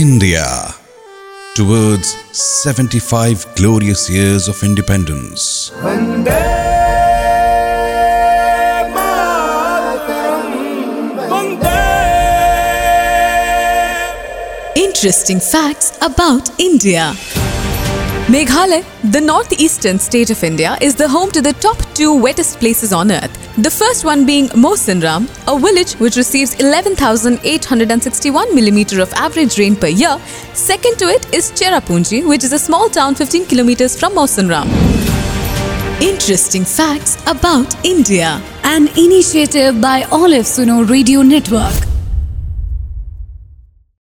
India towards 75 glorious years of independence. Interesting facts about India. Meghalaya, the northeastern state of India, is the home to the top two wettest places on earth. The first one being Mawsynram, a village which receives 11,861 millimeter of average rain per year. Second to it is Cherrapunji, which is a small town 15 kilometers from Mawsynram. Interesting facts about India. An initiative by Olive Suno Radio Network.